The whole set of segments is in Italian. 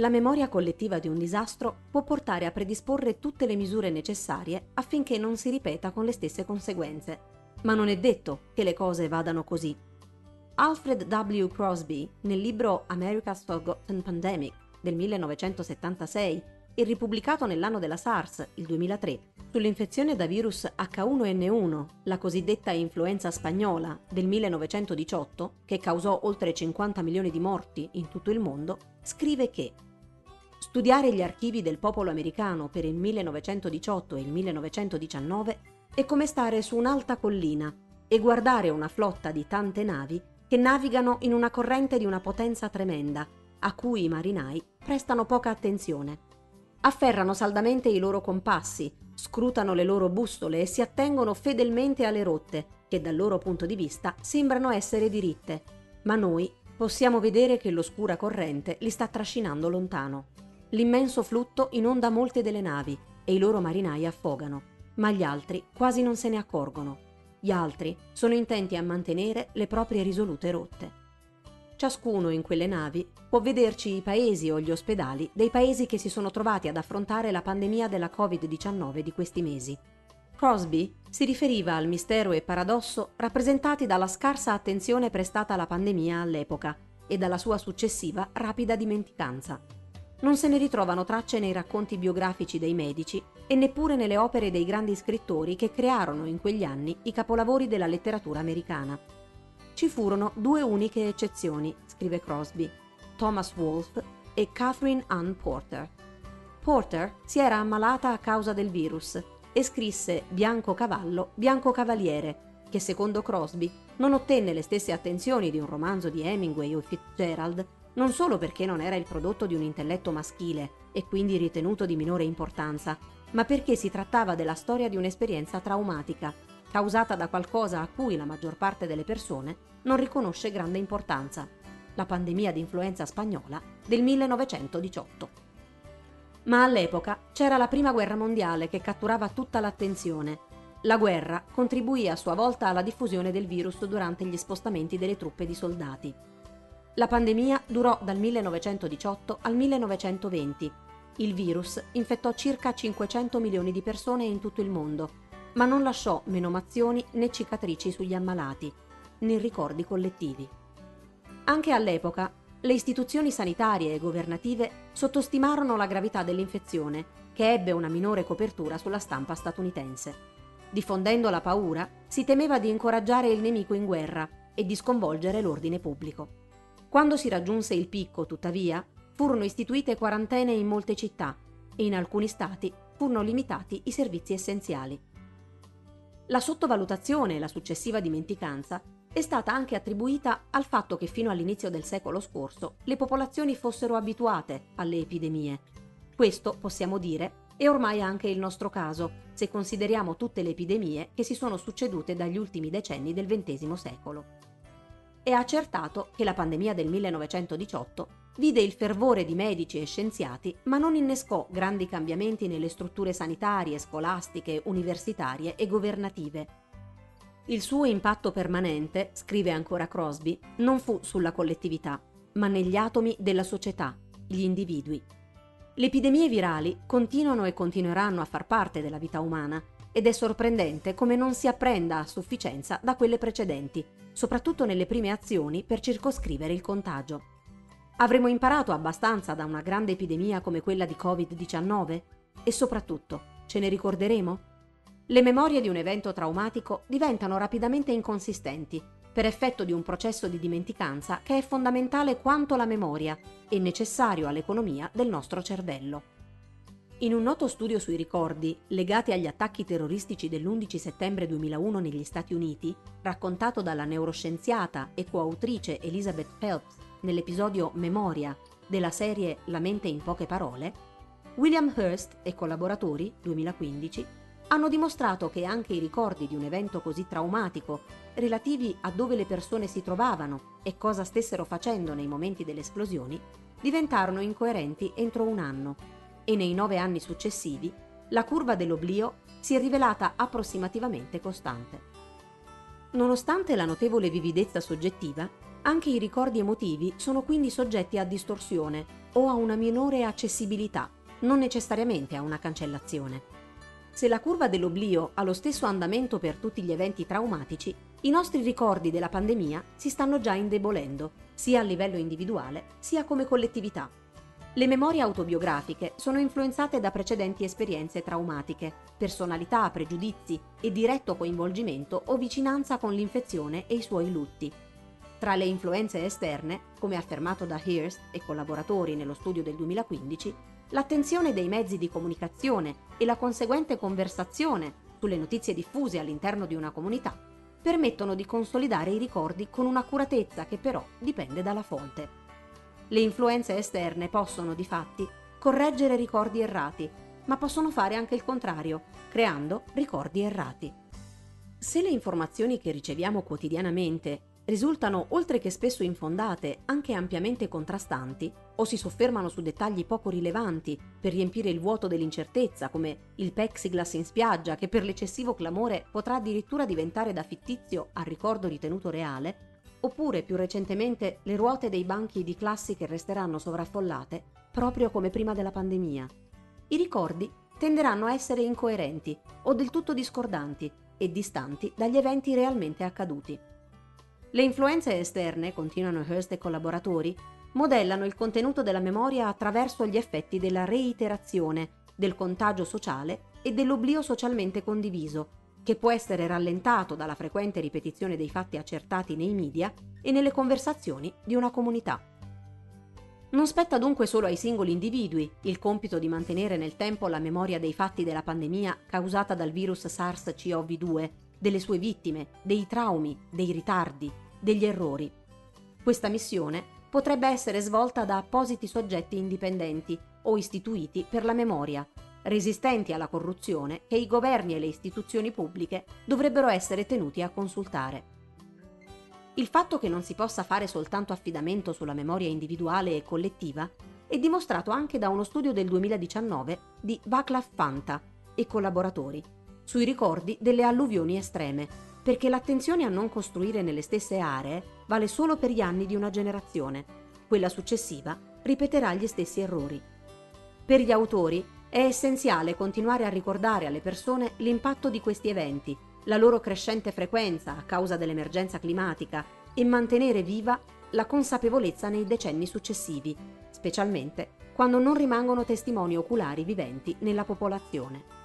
la memoria collettiva di un disastro può portare a predisporre tutte le misure necessarie affinché non si ripeta con le stesse conseguenze. Ma non è detto che le cose vadano così. Alfred W. Crosby, nel libro America's Forgotten Pandemic del 1976 e ripubblicato nell'anno della SARS, il 2003, sull'infezione da virus H1N1, la cosiddetta influenza spagnola del 1918, che causò oltre 50 milioni di morti in tutto il mondo, scrive che studiare gli archivi del popolo americano per il 1918 e il 1919 è come stare su un'alta collina e guardare una flotta di tante navi che navigano in una corrente di una potenza tremenda, a cui i marinai prestano poca attenzione. Afferrano saldamente i loro compassi, scrutano le loro bustole e si attengono fedelmente alle rotte, che dal loro punto di vista sembrano essere diritte, ma noi possiamo vedere che l'oscura corrente li sta trascinando lontano. L'immenso flutto inonda molte delle navi e i loro marinai affogano, ma gli altri quasi non se ne accorgono. Gli altri sono intenti a mantenere le proprie risolute rotte. Ciascuno in quelle navi può vederci i paesi o gli ospedali dei paesi che si sono trovati ad affrontare la pandemia della Covid-19 di questi mesi. Crosby si riferiva al mistero e paradosso rappresentati dalla scarsa attenzione prestata alla pandemia all'epoca e dalla sua successiva rapida dimenticanza. Non se ne ritrovano tracce nei racconti biografici dei medici e neppure nelle opere dei grandi scrittori che crearono in quegli anni i capolavori della letteratura americana. Ci furono due uniche eccezioni, scrive Crosby, Thomas Wolfe e Catherine Ann Porter. Porter si era ammalata a causa del virus e scrisse Bianco cavallo, bianco cavaliere, che secondo Crosby non ottenne le stesse attenzioni di un romanzo di Hemingway o Fitzgerald, non solo perché non era il prodotto di un intelletto maschile e quindi ritenuto di minore importanza, ma perché si trattava della storia di un'esperienza traumatica causata da qualcosa a cui la maggior parte delle persone non riconosce grande importanza, la pandemia di influenza spagnola del 1918. Ma all'epoca c'era la Prima Guerra Mondiale che catturava tutta l'attenzione. La guerra contribuì a sua volta alla diffusione del virus durante gli spostamenti delle truppe di soldati. La pandemia durò dal 1918 al 1920. Il virus infettò circa 500 milioni di persone in tutto il mondo ma non lasciò menomazioni né cicatrici sugli ammalati, né ricordi collettivi. Anche all'epoca le istituzioni sanitarie e governative sottostimarono la gravità dell'infezione, che ebbe una minore copertura sulla stampa statunitense. Diffondendo la paura, si temeva di incoraggiare il nemico in guerra e di sconvolgere l'ordine pubblico. Quando si raggiunse il picco, tuttavia, furono istituite quarantene in molte città e in alcuni stati furono limitati i servizi essenziali. La sottovalutazione e la successiva dimenticanza è stata anche attribuita al fatto che fino all'inizio del secolo scorso le popolazioni fossero abituate alle epidemie. Questo, possiamo dire, è ormai anche il nostro caso, se consideriamo tutte le epidemie che si sono succedute dagli ultimi decenni del XX secolo. È accertato che la pandemia del 1918 vide il fervore di medici e scienziati, ma non innescò grandi cambiamenti nelle strutture sanitarie, scolastiche, universitarie e governative. Il suo impatto permanente, scrive ancora Crosby, non fu sulla collettività, ma negli atomi della società, gli individui. Le epidemie virali continuano e continueranno a far parte della vita umana ed è sorprendente come non si apprenda a sufficienza da quelle precedenti, soprattutto nelle prime azioni per circoscrivere il contagio. Avremo imparato abbastanza da una grande epidemia come quella di Covid-19? E soprattutto, ce ne ricorderemo? Le memorie di un evento traumatico diventano rapidamente inconsistenti per effetto di un processo di dimenticanza che è fondamentale quanto la memoria e necessario all'economia del nostro cervello. In un noto studio sui ricordi legati agli attacchi terroristici dell'11 settembre 2001 negli Stati Uniti, raccontato dalla neuroscienziata e coautrice Elizabeth Phelps nell'episodio Memoria della serie La mente in poche parole, William Hurst e collaboratori, 2015, hanno dimostrato che anche i ricordi di un evento così traumatico, relativi a dove le persone si trovavano e cosa stessero facendo nei momenti delle esplosioni, diventarono incoerenti entro un anno e nei nove anni successivi la curva dell'oblio si è rivelata approssimativamente costante. Nonostante la notevole vividezza soggettiva, Anche i ricordi emotivi sono quindi soggetti a distorsione o a una minore accessibilità, non necessariamente a una cancellazione. Se la curva dell'oblio ha lo stesso andamento per tutti gli eventi traumatici, i nostri ricordi della pandemia si stanno già indebolendo, sia a livello individuale sia come collettività. Le memorie autobiografiche sono influenzate da precedenti esperienze traumatiche, personalità, pregiudizi e diretto coinvolgimento o vicinanza con l'infezione e i suoi lutti. Tra le influenze esterne, come affermato da Hearst e collaboratori nello studio del 2015, l'attenzione dei mezzi di comunicazione e la conseguente conversazione sulle notizie diffuse all'interno di una comunità permettono di consolidare i ricordi con un'accuratezza che però dipende dalla fonte. Le influenze esterne possono, di fatti, correggere ricordi errati, ma possono fare anche il contrario, creando ricordi errati. Se le informazioni che riceviamo quotidianamente risultano, oltre che spesso infondate, anche ampiamente contrastanti, o si soffermano su dettagli poco rilevanti per riempire il vuoto dell'incertezza, come il plexiglass in spiaggia, che per l'eccessivo clamore potrà addirittura diventare da fittizio a ricordo ritenuto reale, oppure più recentemente le ruote dei banchi di classi che resteranno sovraffollate, proprio come prima della pandemia. I ricordi tenderanno a essere incoerenti o del tutto discordanti e distanti dagli eventi realmente accaduti. Le influenze esterne, continuano Hearst e collaboratori, modellano il contenuto della memoria attraverso gli effetti della reiterazione, del contagio sociale e dell'oblio socialmente condiviso, che può essere rallentato dalla frequente ripetizione dei fatti accertati nei media e nelle conversazioni di una comunità. Non spetta dunque solo ai singoli individui il compito di mantenere nel tempo la memoria dei fatti della pandemia causata dal virus SARS-CoV-2 delle sue vittime, dei traumi, dei ritardi, degli errori. Questa missione potrebbe essere svolta da appositi soggetti indipendenti o istituiti per la memoria, resistenti alla corruzione che i governi e le istituzioni pubbliche dovrebbero essere tenuti a consultare. Il fatto che non si possa fare soltanto affidamento sulla memoria individuale e collettiva è dimostrato anche da uno studio del 2019 di Vaclav Fanta e collaboratori, sui ricordi delle alluvioni estreme, perché l'attenzione a non costruire nelle stesse aree vale solo per gli anni di una generazione. Quella successiva ripeterà gli stessi errori. Per gli autori è essenziale continuare a ricordare alle persone l'impatto di questi eventi, la loro crescente frequenza a causa dell'emergenza climatica e mantenere viva la consapevolezza nei decenni successivi, specialmente quando non rimangono testimoni oculari viventi nella popolazione.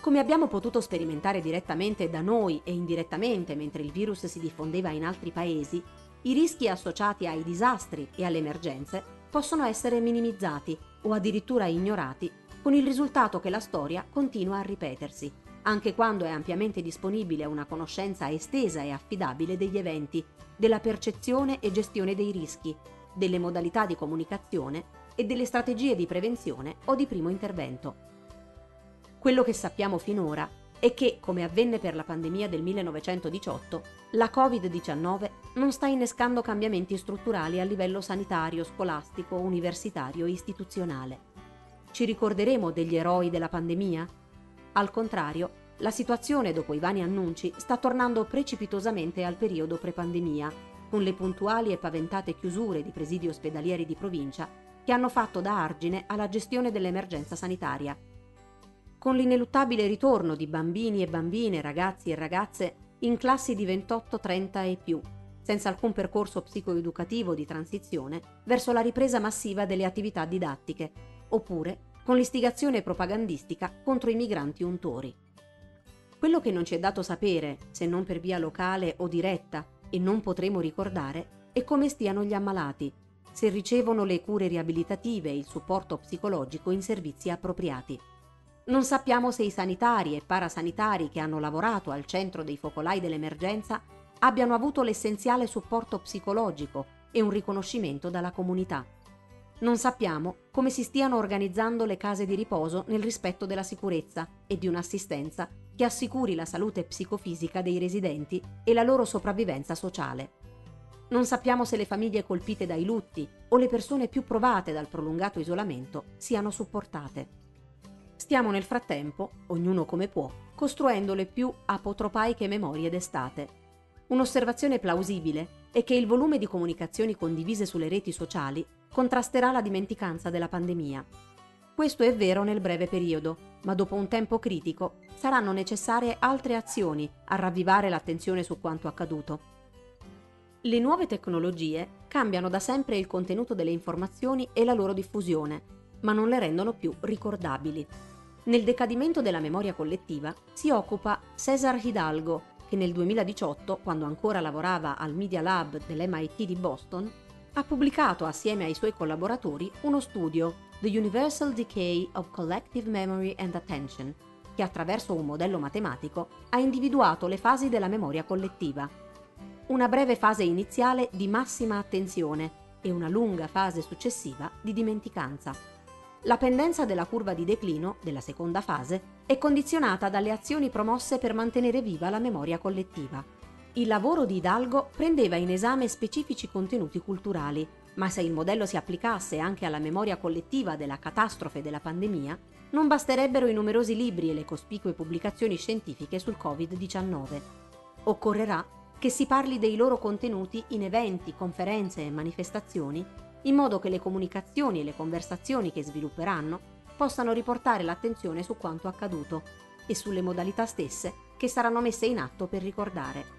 Come abbiamo potuto sperimentare direttamente da noi e indirettamente mentre il virus si diffondeva in altri paesi, i rischi associati ai disastri e alle emergenze possono essere minimizzati o addirittura ignorati, con il risultato che la storia continua a ripetersi, anche quando è ampiamente disponibile una conoscenza estesa e affidabile degli eventi, della percezione e gestione dei rischi, delle modalità di comunicazione e delle strategie di prevenzione o di primo intervento. Quello che sappiamo finora è che, come avvenne per la pandemia del 1918, la Covid-19 non sta innescando cambiamenti strutturali a livello sanitario, scolastico, universitario e istituzionale. Ci ricorderemo degli eroi della pandemia? Al contrario, la situazione dopo i vani annunci sta tornando precipitosamente al periodo pre-pandemia, con le puntuali e paventate chiusure di presidi ospedalieri di provincia che hanno fatto da argine alla gestione dell'emergenza sanitaria con l'ineluttabile ritorno di bambini e bambine, ragazzi e ragazze in classi di 28-30 e più, senza alcun percorso psicoeducativo di transizione verso la ripresa massiva delle attività didattiche, oppure con l'istigazione propagandistica contro i migranti untori. Quello che non ci è dato sapere, se non per via locale o diretta, e non potremo ricordare, è come stiano gli ammalati, se ricevono le cure riabilitative e il supporto psicologico in servizi appropriati. Non sappiamo se i sanitari e parasanitari che hanno lavorato al centro dei focolai dell'emergenza abbiano avuto l'essenziale supporto psicologico e un riconoscimento dalla comunità. Non sappiamo come si stiano organizzando le case di riposo nel rispetto della sicurezza e di un'assistenza che assicuri la salute psicofisica dei residenti e la loro sopravvivenza sociale. Non sappiamo se le famiglie colpite dai lutti o le persone più provate dal prolungato isolamento siano supportate. Stiamo nel frattempo, ognuno come può, costruendo le più apotropaiche memorie d'estate. Un'osservazione plausibile è che il volume di comunicazioni condivise sulle reti sociali contrasterà la dimenticanza della pandemia. Questo è vero nel breve periodo, ma dopo un tempo critico saranno necessarie altre azioni a ravvivare l'attenzione su quanto accaduto. Le nuove tecnologie cambiano da sempre il contenuto delle informazioni e la loro diffusione, ma non le rendono più ricordabili. Nel decadimento della memoria collettiva si occupa Cesar Hidalgo, che nel 2018, quando ancora lavorava al Media Lab dell'MIT di Boston, ha pubblicato assieme ai suoi collaboratori uno studio, The Universal Decay of Collective Memory and Attention, che attraverso un modello matematico ha individuato le fasi della memoria collettiva una breve fase iniziale di massima attenzione e una lunga fase successiva di dimenticanza. La pendenza della curva di declino, della seconda fase, è condizionata dalle azioni promosse per mantenere viva la memoria collettiva. Il lavoro di Hidalgo prendeva in esame specifici contenuti culturali, ma se il modello si applicasse anche alla memoria collettiva della catastrofe della pandemia, non basterebbero i numerosi libri e le cospicue pubblicazioni scientifiche sul Covid-19. Occorrerà che si parli dei loro contenuti in eventi, conferenze e manifestazioni, in modo che le comunicazioni e le conversazioni che svilupperanno possano riportare l'attenzione su quanto accaduto e sulle modalità stesse che saranno messe in atto per ricordare.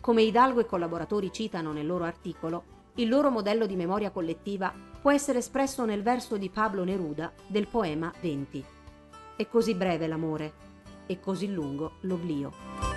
Come Hidalgo e collaboratori citano nel loro articolo, il loro modello di memoria collettiva può essere espresso nel verso di Pablo Neruda del poema 20. È così breve l'amore, e così lungo l'oblio.